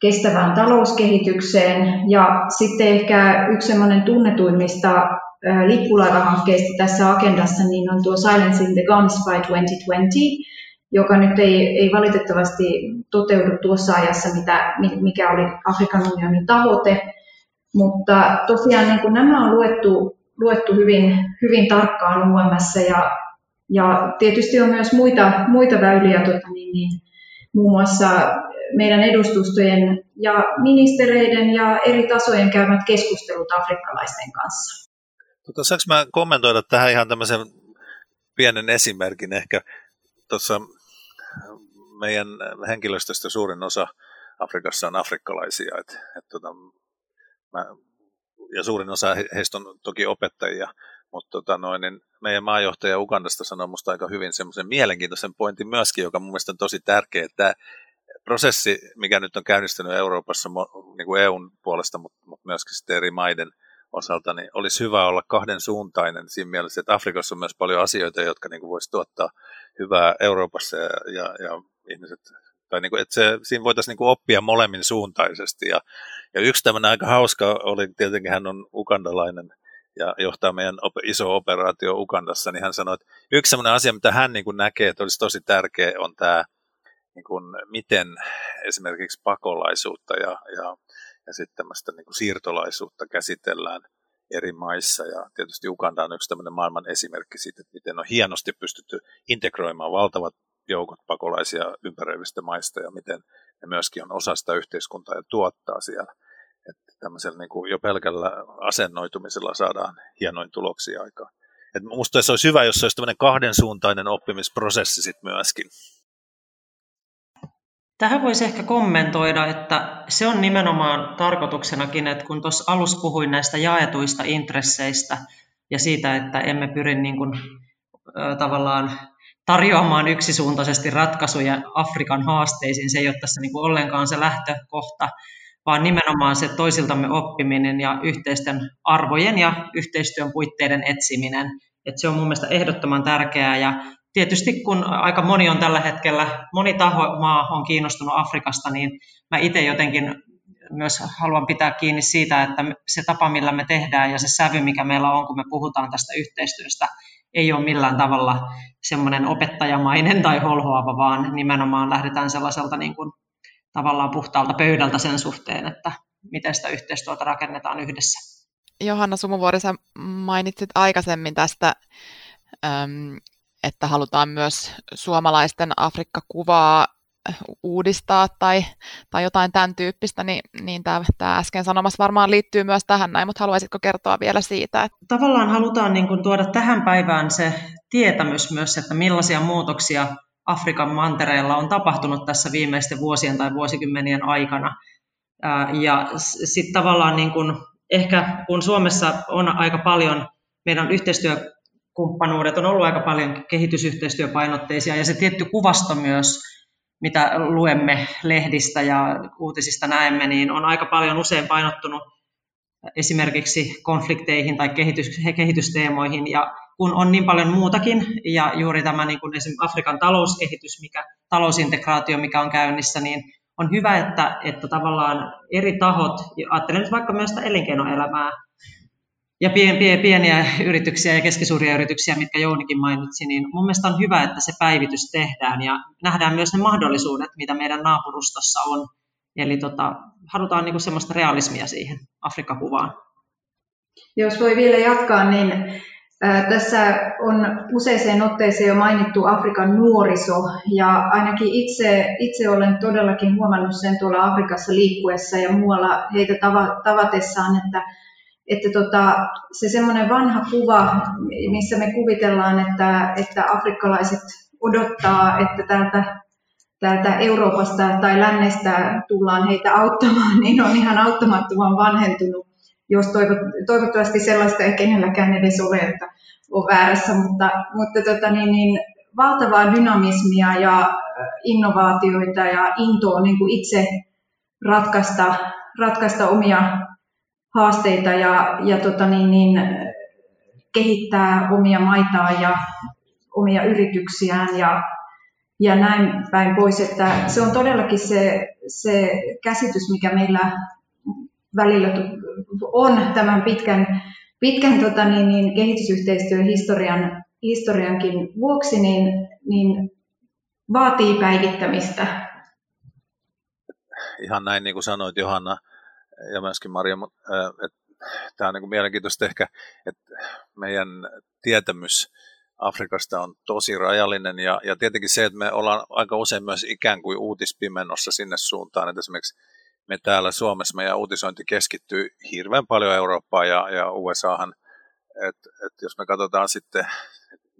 kestävään talouskehitykseen ja sitten ehkä yksi semmoinen tunnetuimmista lippulaivahankkeista tässä agendassa niin on tuo Silencing the Guns by 2020, joka nyt ei, ei valitettavasti toteudu tuossa ajassa, mitä, mikä oli Afrikan unionin tavoite. Mutta tosiaan niin nämä on luettu, luettu hyvin, hyvin tarkkaan UMS ja ja tietysti on myös muita, muita väyliä, tuota, niin, niin, muun muassa meidän edustustojen ja ministereiden ja eri tasojen käymät keskustelut afrikkalaisten kanssa. Tota, saanko mä kommentoida tähän ihan tämmöisen pienen esimerkin ehkä? Tuossa meidän henkilöstöstä suurin osa Afrikassa on afrikkalaisia. Et, et tota, mä, ja suurin osa heistä on toki opettajia. Mutta tota noin, niin meidän maajohtaja Ugandasta sanoi minusta aika hyvin semmoisen mielenkiintoisen pointin myöskin, joka mun mielestä on tosi tärkeä, että prosessi, mikä nyt on käynnistynyt Euroopassa niin kuin EUn puolesta, mutta, mutta myöskin sitten eri maiden osalta, niin olisi hyvä olla kahden suuntainen siinä mielessä, että Afrikassa on myös paljon asioita, jotka niin voisi tuottaa hyvää Euroopassa ja, ja, ja ihmiset, tai niin kuin, että se, siinä voitaisiin niin kuin oppia molemmin suuntaisesti. Ja, ja yksi tämmöinen aika hauska oli, tietenkin hän on ukandalainen ja johtaa meidän iso operaatio Ukandassa, niin hän sanoi, että yksi sellainen asia, mitä hän niin kuin näkee, että olisi tosi tärkeä, on tämä, niin kuin, miten esimerkiksi pakolaisuutta ja, ja, ja sitten tämmöistä niin kuin siirtolaisuutta käsitellään eri maissa. Ja tietysti Uganda on yksi tämmöinen maailman esimerkki siitä, että miten on hienosti pystytty integroimaan valtavat joukot pakolaisia ympäröivistä maista ja miten ne myöskin on osa sitä yhteiskuntaa ja tuottaa siellä. Että tämmöisellä niin kuin jo pelkällä asennoitumisella saadaan hienoin tuloksia aikaan. Et musta se olisi hyvä, jos se olisi tämmöinen kahdensuuntainen oppimisprosessi sitten myöskin. Tähän voisi ehkä kommentoida, että se on nimenomaan tarkoituksenakin, että kun tuossa alussa puhuin näistä jaetuista intresseistä ja siitä, että emme pyri niin kuin, tavallaan tarjoamaan yksisuuntaisesti ratkaisuja Afrikan haasteisiin, se ei ole tässä niin kuin ollenkaan se lähtökohta, vaan nimenomaan se toisiltamme oppiminen ja yhteisten arvojen ja yhteistyön puitteiden etsiminen. Et se on mun mielestä ehdottoman tärkeää ja tietysti kun aika moni on tällä hetkellä, moni taho maa on kiinnostunut Afrikasta, niin mä itse jotenkin myös haluan pitää kiinni siitä, että se tapa, millä me tehdään ja se sävy, mikä meillä on, kun me puhutaan tästä yhteistyöstä, ei ole millään tavalla semmoinen opettajamainen tai holhoava, vaan nimenomaan lähdetään sellaiselta niin kuin tavallaan puhtaalta pöydältä sen suhteen, että miten sitä yhteistyötä rakennetaan yhdessä. Johanna Sumuvuori, sä mainitsit aikaisemmin tästä, että halutaan myös suomalaisten Afrikka-kuvaa uudistaa tai, tai jotain tämän tyyppistä, niin, niin tämä, tämä äsken sanomassa varmaan liittyy myös tähän näin, mutta haluaisitko kertoa vielä siitä? Että... Tavallaan halutaan niin kuin tuoda tähän päivään se tietämys myös, että millaisia muutoksia Afrikan mantereella on tapahtunut tässä viimeisten vuosien tai vuosikymmenien aikana. Ja sitten tavallaan niin kuin, ehkä kun Suomessa on aika paljon, meidän yhteistyökumppanuudet on ollut aika paljon kehitysyhteistyöpainotteisia ja se tietty kuvasto myös, mitä luemme lehdistä ja uutisista näemme, niin on aika paljon usein painottunut esimerkiksi konflikteihin tai kehitys, kehitysteemoihin. Ja kun on niin paljon muutakin, ja juuri tämä niin kuin esimerkiksi Afrikan talouskehitys, mikä, talousintegraatio, mikä on käynnissä, niin on hyvä, että, että tavallaan eri tahot, ajattelen nyt vaikka myös sitä elinkeinoelämää, ja pieniä, pieniä yrityksiä ja keskisuuria yrityksiä, mitkä Jounikin mainitsi, niin mun mielestä on hyvä, että se päivitys tehdään ja nähdään myös ne mahdollisuudet, mitä meidän naapurustossa on. Eli tota, halutaan niin semmoista realismia siihen Afrikka-kuvaan. Jos voi vielä jatkaa, niin tässä on useiseen otteeseen jo mainittu Afrikan nuoriso ja ainakin itse, itse olen todellakin huomannut sen tuolla Afrikassa liikkuessa ja muualla heitä tavatessaan, että, että tota, se semmoinen vanha kuva, missä me kuvitellaan, että, että afrikkalaiset odottaa, että täältä, täältä Euroopasta tai lännestä tullaan heitä auttamaan, niin on ihan auttamattoman vanhentunut. Jos toivot, toivottavasti sellaista ei kenelläkään edes ole, että on väärässä, mutta, mutta tota, niin, niin, valtavaa dynamismia ja innovaatioita ja intoa niin kuin itse ratkaista, ratkaista omia haasteita ja, ja tota, niin, niin, kehittää omia maitaan ja omia yrityksiään ja, ja näin päin pois. Että se on todellakin se, se käsitys, mikä meillä välillä on tämän pitkän, pitkän tota, niin, niin, kehitysyhteistyön historian, historiankin vuoksi, niin, niin vaatii päivittämistä. Ihan näin niin kuin sanoit Johanna ja myöskin Maria, että tämä on niin kuin mielenkiintoista ehkä, että meidän tietämys Afrikasta on tosi rajallinen ja, ja tietenkin se, että me ollaan aika usein myös ikään kuin uutispimennossa sinne suuntaan, että esimerkiksi me täällä Suomessa, meidän uutisointi keskittyy hirveän paljon Eurooppaan ja, ja USAhan, että et jos me katsotaan sitten,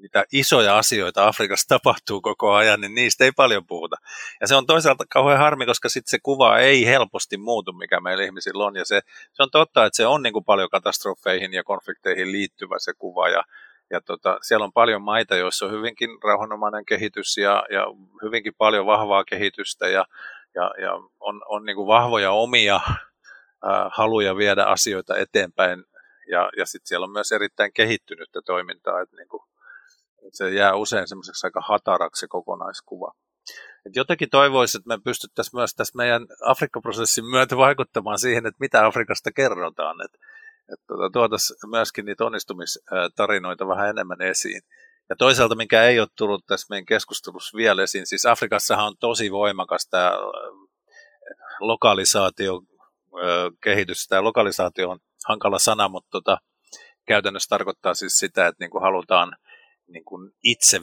mitä isoja asioita Afrikassa tapahtuu koko ajan, niin niistä ei paljon puhuta. Ja se on toisaalta kauhean harmi, koska sitten se kuva ei helposti muutu, mikä meillä ihmisillä on. Ja se, se on totta, että se on niin kuin paljon katastrofeihin ja konflikteihin liittyvä se kuva. Ja, ja tota, siellä on paljon maita, joissa on hyvinkin rauhanomainen kehitys ja, ja hyvinkin paljon vahvaa kehitystä. Ja, ja, ja on, on niin kuin vahvoja omia haluja viedä asioita eteenpäin ja, ja sitten siellä on myös erittäin kehittynyttä toimintaa, että niin kuin, se jää usein semmoiseksi aika hataraksi kokonaiskuva. Et jotenkin toivoisin, että me pystyttäisiin myös tässä meidän Afrikka-prosessin myötä vaikuttamaan siihen, että mitä Afrikasta kerrotaan. Et, että tuota, tuotaisiin myöskin niitä onnistumistarinoita vähän enemmän esiin. Ja toisaalta, mikä ei ole tullut tässä meidän keskustelussa vielä esiin, siis Afrikassahan on tosi voimakas tämä lokalisaatio kehitys. Tämä lokalisaatio on hankala sana, mutta tota, käytännössä tarkoittaa siis sitä, että niin kuin halutaan niin kuin itse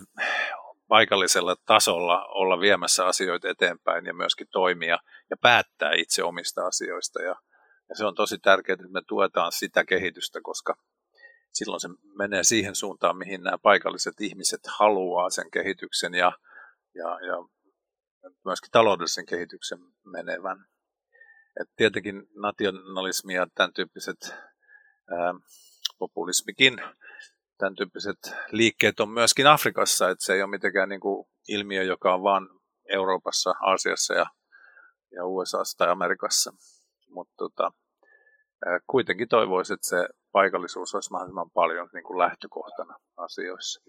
paikallisella tasolla olla viemässä asioita eteenpäin ja myöskin toimia ja päättää itse omista asioista. Ja, ja se on tosi tärkeää, että me tuetaan sitä kehitystä, koska silloin se menee siihen suuntaan, mihin nämä paikalliset ihmiset haluaa sen kehityksen ja, ja, ja myöskin taloudellisen kehityksen menevän. Et tietenkin nationalismi ja tämän tyyppiset ää, populismikin, tämän tyyppiset liikkeet on myöskin Afrikassa, että se ei ole mitenkään niin kuin ilmiö, joka on vain Euroopassa, Aasiassa ja, ja USAssa tai Amerikassa. Mutta tota, kuitenkin toivoisin, että se paikallisuus olisi mahdollisimman paljon niin kuin lähtökohtana asioissa.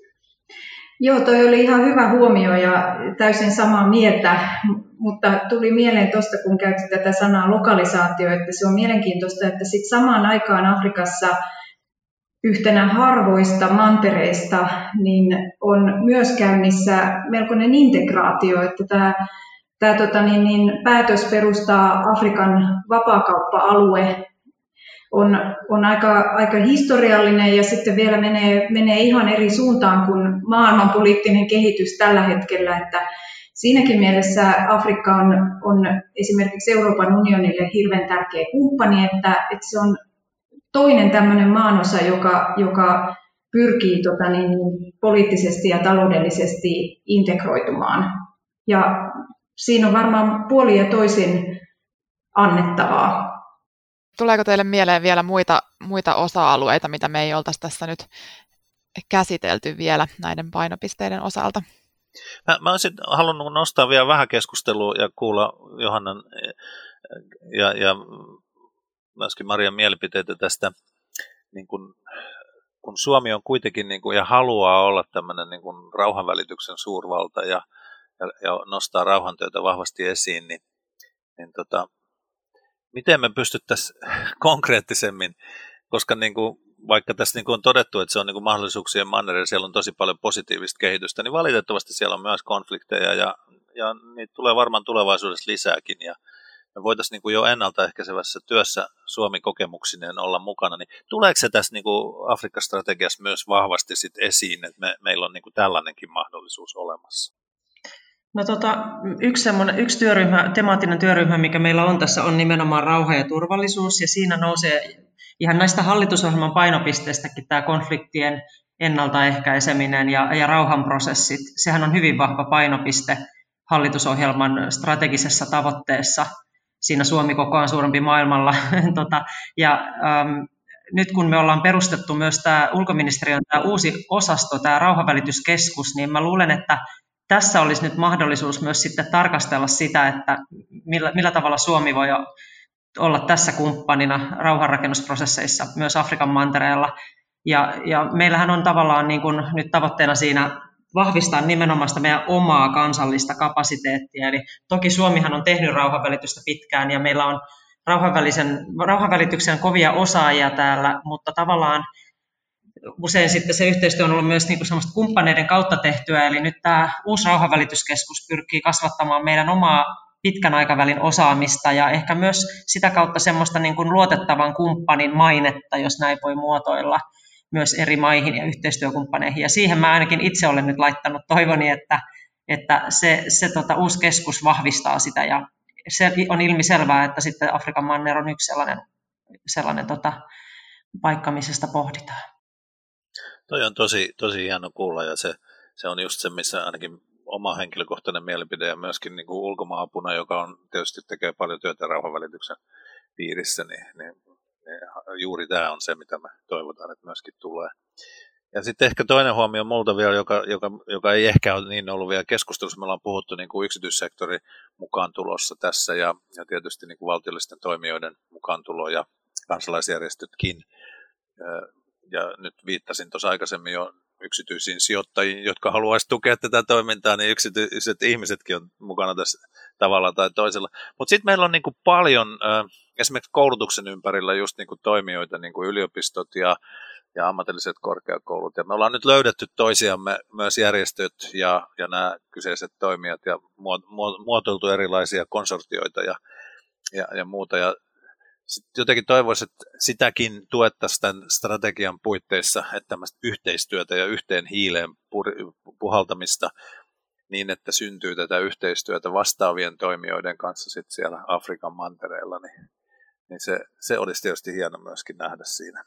Joo, toi oli ihan hyvä huomio ja täysin samaa mieltä, mutta tuli mieleen tuosta, kun käytit tätä sanaa lokalisaatio, että se on mielenkiintoista, että sitten samaan aikaan Afrikassa yhtenä harvoista mantereista niin on myös käynnissä melkoinen integraatio, että tämä Tämä tota, niin, niin, päätös perustaa Afrikan vapaakauppa-alue on, on aika, aika historiallinen ja sitten vielä menee, menee ihan eri suuntaan kuin maailmanpoliittinen kehitys tällä hetkellä, että siinäkin mielessä Afrikka on, on esimerkiksi Euroopan unionille hirveän tärkeä kumppani, että, että se on toinen tämmöinen maanosa, joka, joka pyrkii tota niin, poliittisesti ja taloudellisesti integroitumaan. Ja siinä on varmaan puoli ja toisin annettavaa. Tuleeko teille mieleen vielä muita, muita osa-alueita, mitä me ei oltaisi tässä nyt käsitelty vielä näiden painopisteiden osalta? Mä, mä olisin halunnut nostaa vielä vähän keskustelua ja kuulla Johannan ja, ja myöskin Marian mielipiteitä tästä, niin kun, kun Suomi on kuitenkin niin kun, ja haluaa olla tämmöinen niin kun, rauhanvälityksen suurvalta ja, ja, ja nostaa rauhantyötä vahvasti esiin, niin, niin tota, miten me pystyttäisiin konkreettisemmin, koska niin kuin, vaikka tässä niin kuin on todettu, että se on niin kuin mahdollisuuksien manner ja siellä on tosi paljon positiivista kehitystä, niin valitettavasti siellä on myös konflikteja ja, ja niitä tulee varmaan tulevaisuudessa lisääkin ja me voitaisiin niin kuin jo ennaltaehkäisevässä työssä Suomi-kokemuksineen olla mukana, niin tuleeko se tässä niin kuin Afrikka-strategiassa myös vahvasti sit esiin, että me, meillä on niin kuin tällainenkin mahdollisuus olemassa? No tota, yksi, yksi työryhmä, temaattinen työryhmä, mikä meillä on tässä, on nimenomaan rauha ja turvallisuus, ja siinä nousee ihan näistä hallitusohjelman painopisteistäkin tämä konfliktien ennaltaehkäiseminen ja, ja rauhanprosessit. Sehän on hyvin vahva painopiste hallitusohjelman strategisessa tavoitteessa. Siinä Suomi kokoaan suurempi maailmalla. tota, ja, ähm, nyt kun me ollaan perustettu myös tämä ulkoministeriön tämä uusi osasto, tämä rauhanvälityskeskus, niin mä luulen, että tässä olisi nyt mahdollisuus myös sitten tarkastella sitä, että millä, millä tavalla Suomi voi olla tässä kumppanina rauhanrakennusprosesseissa myös Afrikan mantereella. Ja, ja meillähän on tavallaan niin kuin nyt tavoitteena siinä vahvistaa nimenomaan sitä meidän omaa kansallista kapasiteettia. Eli toki Suomihan on tehnyt rauhanvälitystä pitkään ja meillä on rauhanvälityksen kovia osaajia täällä, mutta tavallaan usein sitten se yhteistyö on ollut myös niin kuin semmoista kumppaneiden kautta tehtyä, eli nyt tämä uusi rauhanvälityskeskus pyrkii kasvattamaan meidän omaa pitkän aikavälin osaamista ja ehkä myös sitä kautta semmoista niin kuin luotettavan kumppanin mainetta, jos näin voi muotoilla myös eri maihin ja yhteistyökumppaneihin. Ja siihen mä ainakin itse olen nyt laittanut toivoni, että, että se, se tota, uusi keskus vahvistaa sitä ja se on ilmiselvää, että sitten Afrikan manner on yksi sellainen, sellainen tota, paikka, missä sitä pohditaan. Toi on tosi, tosi hieno kuulla ja se, se on just se, missä ainakin oma henkilökohtainen mielipide ja myöskin niin kuin ulkomaapuna, joka on tietysti tekee paljon työtä rauhanvälityksen piirissä, niin, niin, juuri tämä on se, mitä me toivotaan, että myöskin tulee. Ja sitten ehkä toinen huomio multa vielä, joka, joka, joka ei ehkä ole niin ollut vielä keskustelussa. Me ollaan puhuttu niin kuin yksityissektorin mukaan tulossa tässä ja, ja tietysti niin kuin valtiollisten toimijoiden mukaan tulo ja kansalaisjärjestötkin ja nyt viittasin tuossa aikaisemmin jo yksityisiin sijoittajiin, jotka haluaisivat tukea tätä toimintaa, niin yksityiset ihmisetkin on mukana tässä tavalla tai toisella. Mutta sitten meillä on niin kuin paljon äh, esimerkiksi koulutuksen ympärillä just niin kuin toimijoita, niin kuin yliopistot ja, ja ammatilliset korkeakoulut. Ja me ollaan nyt löydetty toisiamme myös järjestöt ja, ja nämä kyseiset toimijat ja muotoiltu erilaisia konsortioita ja, ja, ja muuta. Ja sitten jotenkin toivoisin, että sitäkin tuettaisiin tämän strategian puitteissa, että tämmöistä yhteistyötä ja yhteen hiileen puhaltamista niin, että syntyy tätä yhteistyötä vastaavien toimijoiden kanssa sitten siellä Afrikan mantereella, niin, niin se, se olisi tietysti hieno myöskin nähdä siinä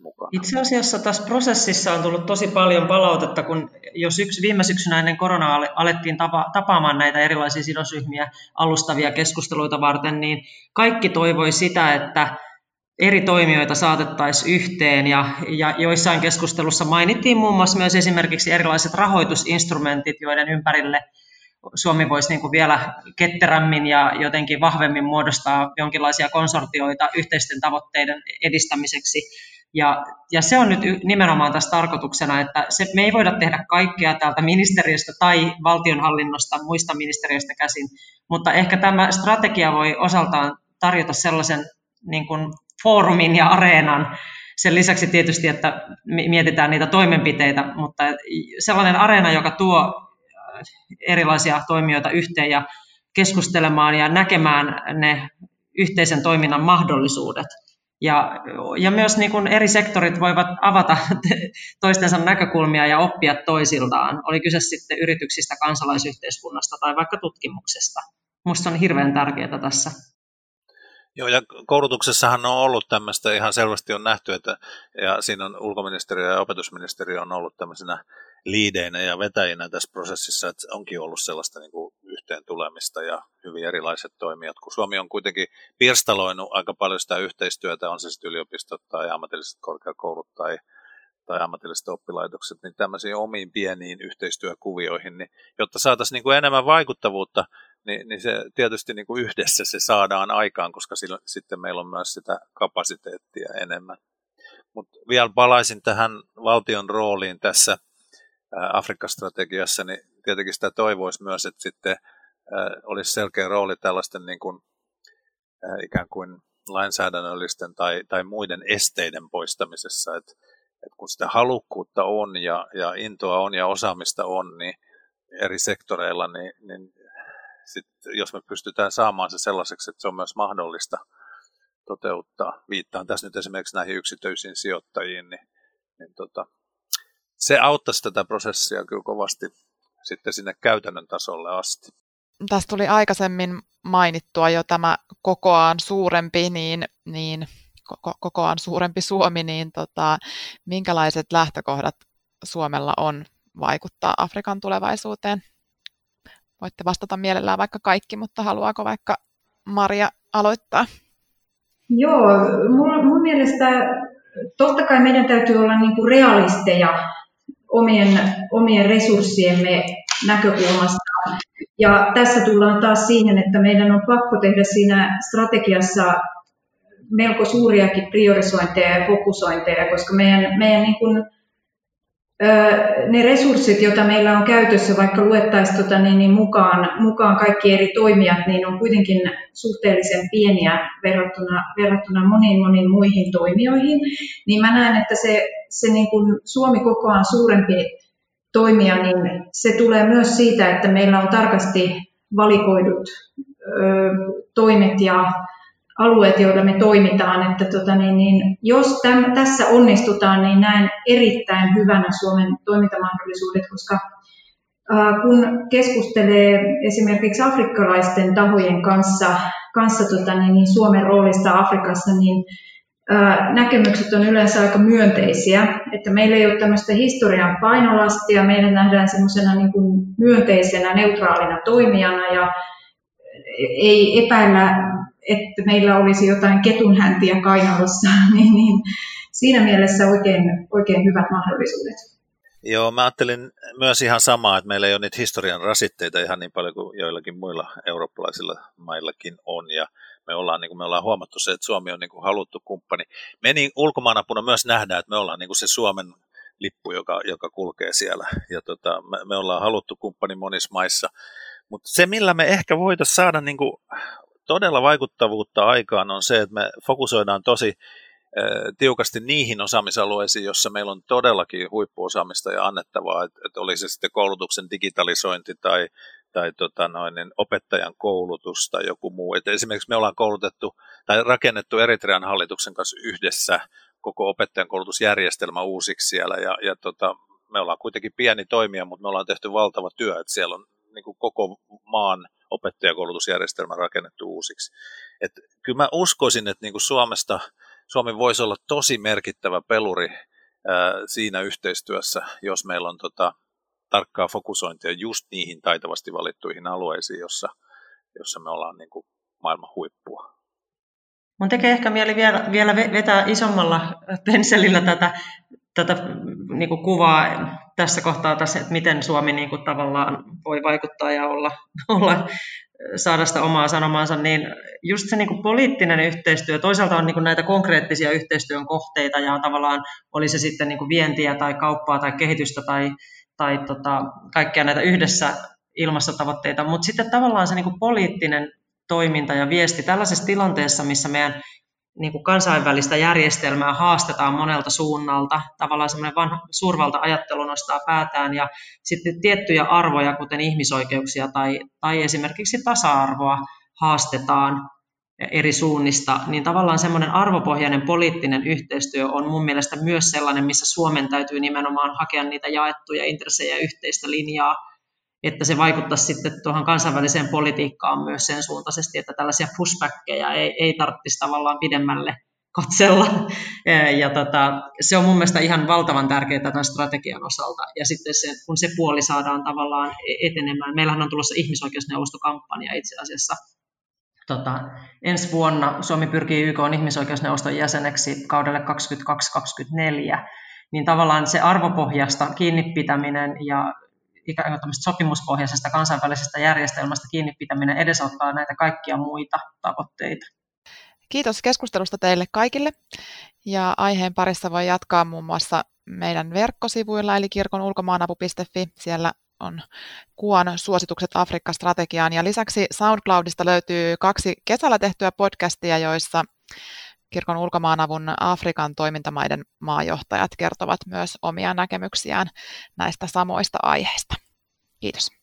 mukana. Itse asiassa tässä prosessissa on tullut tosi paljon palautetta, kun jo syksy, viime syksynä ennen koronaa alettiin tapa, tapaamaan näitä erilaisia sidosryhmiä alustavia keskusteluita varten, niin kaikki toivoi sitä, että eri toimijoita saatettaisiin yhteen ja, ja joissain keskustelussa mainittiin muun muassa myös esimerkiksi erilaiset rahoitusinstrumentit, joiden ympärille Suomi voisi niin kuin vielä ketterämmin ja jotenkin vahvemmin muodostaa jonkinlaisia konsortioita yhteisten tavoitteiden edistämiseksi. Ja, ja se on nyt nimenomaan tässä tarkoituksena, että se, me ei voida tehdä kaikkea täältä ministeriöstä tai valtionhallinnosta muista ministeriöistä käsin, mutta ehkä tämä strategia voi osaltaan tarjota sellaisen niin kuin foorumin ja areenan, sen lisäksi tietysti, että mietitään niitä toimenpiteitä, mutta sellainen areena, joka tuo erilaisia toimijoita yhteen ja keskustelemaan ja näkemään ne yhteisen toiminnan mahdollisuudet. Ja, ja myös niin kuin eri sektorit voivat avata toistensa näkökulmia ja oppia toisiltaan. Oli kyse sitten yrityksistä, kansalaisyhteiskunnasta tai vaikka tutkimuksesta. Minusta on hirveän tärkeää tässä. Joo, ja koulutuksessahan on ollut tämmöistä, ihan selvästi on nähty, että ja siinä on ulkoministeriö ja opetusministeriö on ollut tämmöisenä liideinä ja vetäjinä tässä prosessissa, että onkin ollut sellaista niin kuin yhteen tulemista ja hyvin erilaiset toimijat, kun Suomi on kuitenkin pirstaloinut aika paljon sitä yhteistyötä, on se sitten yliopistot tai ammatilliset korkeakoulut tai, tai ammatilliset oppilaitokset, niin tämmöisiin omiin pieniin yhteistyökuvioihin, niin jotta saataisiin niin kuin enemmän vaikuttavuutta, niin, niin se tietysti niin kuin yhdessä se saadaan aikaan, koska sillä, sitten meillä on myös sitä kapasiteettia enemmän. Mutta vielä palaisin tähän valtion rooliin tässä Afrikka-strategiassa, niin tietenkin sitä toivoisi myös, että sitten olisi selkeä rooli tällaisten niin kuin, ikään kuin lainsäädännöllisten tai, tai muiden esteiden poistamisessa, että, että kun sitä halukkuutta on ja, ja intoa on ja osaamista on, niin eri sektoreilla, niin, niin sit, jos me pystytään saamaan se sellaiseksi, että se on myös mahdollista toteuttaa, viittaan tässä nyt esimerkiksi näihin yksityisiin sijoittajiin, niin, niin tota, se auttaisi tätä prosessia kyllä kovasti sitten sinne käytännön tasolle asti. Tässä tuli aikaisemmin mainittua jo tämä kokoaan suurempi, niin, niin koko, kokoaan suurempi Suomi, niin tota, minkälaiset lähtökohdat Suomella on vaikuttaa Afrikan tulevaisuuteen? Voitte vastata mielellään vaikka kaikki, mutta haluaako vaikka Maria aloittaa? Joo, mun, mun mielestä totta kai meidän täytyy olla niin kuin realisteja omien, omien resurssiemme näkökulmasta. Ja tässä tullaan taas siihen, että meidän on pakko tehdä siinä strategiassa melko suuriakin priorisointeja ja fokusointeja, koska meidän, meidän niin kuin ne resurssit, joita meillä on käytössä, vaikka luettaisiin tota, niin, niin mukaan, mukaan kaikki eri toimijat, niin on kuitenkin suhteellisen pieniä verrattuna, verrattuna moniin moniin muihin toimijoihin. Niin mä näen, että se, se niin kuin Suomi kokoaan suurempi toimija, niin se tulee myös siitä, että meillä on tarkasti valikoidut ö, toimet ja alueet, joilla me toimitaan. Että tota, niin, niin, jos täm, tässä onnistutaan, niin näen erittäin hyvänä Suomen toimintamahdollisuudet, koska ää, kun keskustelee esimerkiksi afrikkalaisten tahojen kanssa, kanssa tota, niin, niin Suomen roolista Afrikassa, niin ää, näkemykset on yleensä aika myönteisiä, että meillä ei ole tämmöistä historian painolastia, meidän nähdään semmoisena niin kuin myönteisenä, neutraalina toimijana ja ei epäillä että meillä olisi jotain ketunhäntiä kainalossa, niin, niin siinä mielessä oikein, oikein hyvät mahdollisuudet. Joo, mä ajattelin myös ihan samaa, että meillä ei ole niitä historian rasitteita ihan niin paljon kuin joillakin muilla eurooppalaisilla maillakin on, ja me ollaan, niin kuin me ollaan huomattu se, että Suomi on niin kuin haluttu kumppani. Me niin ulkomaanapuna myös nähdään, että me ollaan niin kuin se Suomen lippu, joka, joka kulkee siellä, ja tota, me, me ollaan haluttu kumppani monissa maissa, mutta se, millä me ehkä voitaisiin saada niin kuin todella vaikuttavuutta aikaan on se, että me fokusoidaan tosi tiukasti niihin osaamisalueisiin, jossa meillä on todellakin huippuosaamista ja annettavaa, että, oli se sitten koulutuksen digitalisointi tai, tai tota noin, niin opettajan koulutus tai joku muu. Et esimerkiksi me ollaan koulutettu tai rakennettu Eritrean hallituksen kanssa yhdessä koko opettajan koulutusjärjestelmä uusiksi siellä ja, ja tota, me ollaan kuitenkin pieni toimija, mutta me ollaan tehty valtava työ, että siellä on niin koko maan opettajakoulutusjärjestelmä rakennettu uusiksi. Et kyllä mä uskoisin, että niin Suomesta, Suomi voisi olla tosi merkittävä peluri ää, siinä yhteistyössä, jos meillä on tota, tarkkaa fokusointia just niihin taitavasti valittuihin alueisiin, jossa, jossa me ollaan niin maailman huippua. Mun tekee ehkä mieli vielä, vielä vetää isommalla pensselillä tätä, tätä niin kuin kuvaa tässä kohtaa, tässä, että miten Suomi niin kuin tavallaan voi vaikuttaa ja olla, olla saada sitä omaa sanomaansa, niin just se niin kuin poliittinen yhteistyö, toisaalta on niin kuin näitä konkreettisia yhteistyön kohteita ja tavallaan oli se sitten niin kuin vientiä tai kauppaa tai kehitystä tai, tai tota, kaikkia näitä yhdessä ilmastotavoitteita, mutta sitten tavallaan se niin kuin poliittinen toiminta ja viesti tällaisessa tilanteessa, missä meidän niin kuin kansainvälistä järjestelmää haastetaan monelta suunnalta. Tavallaan semmoinen vanha suurvalta-ajattelu nostaa päätään ja sitten tiettyjä arvoja, kuten ihmisoikeuksia tai, tai esimerkiksi tasa-arvoa, haastetaan eri suunnista, niin tavallaan semmoinen arvopohjainen poliittinen yhteistyö on mun mielestä myös sellainen, missä Suomen täytyy nimenomaan hakea niitä jaettuja intressejä ja yhteistä linjaa että se vaikuttaisi sitten tuohon kansainväliseen politiikkaan myös sen suuntaisesti, että tällaisia pushbackkejä ei, ei tarvitsisi tavallaan pidemmälle katsella. Ja tota, se on mun mielestä ihan valtavan tärkeää tämän strategian osalta. Ja sitten se, kun se puoli saadaan tavallaan e-, etenemään. Meillähän on tulossa ihmisoikeusneuvostokampanja itse asiassa Tota, ensi vuonna Suomi pyrkii YK on ihmisoikeusneuvoston jäseneksi kaudelle 2022-2024, niin tavallaan se arvopohjasta kiinni pitäminen ja ikään kuin sopimuspohjaisesta kansainvälisestä järjestelmästä kiinni pitäminen edesauttaa näitä kaikkia muita tavoitteita. Kiitos keskustelusta teille kaikille. Ja aiheen parissa voi jatkaa muun muassa meidän verkkosivuilla eli kirkon ulkomaanapu.fi. Siellä on kuvan suositukset Afrikka-strategiaan. Ja lisäksi SoundCloudista löytyy kaksi kesällä tehtyä podcastia, joissa kirkon ulkomaanavun Afrikan toimintamaiden maajohtajat kertovat myös omia näkemyksiään näistä samoista aiheista. Kiitos.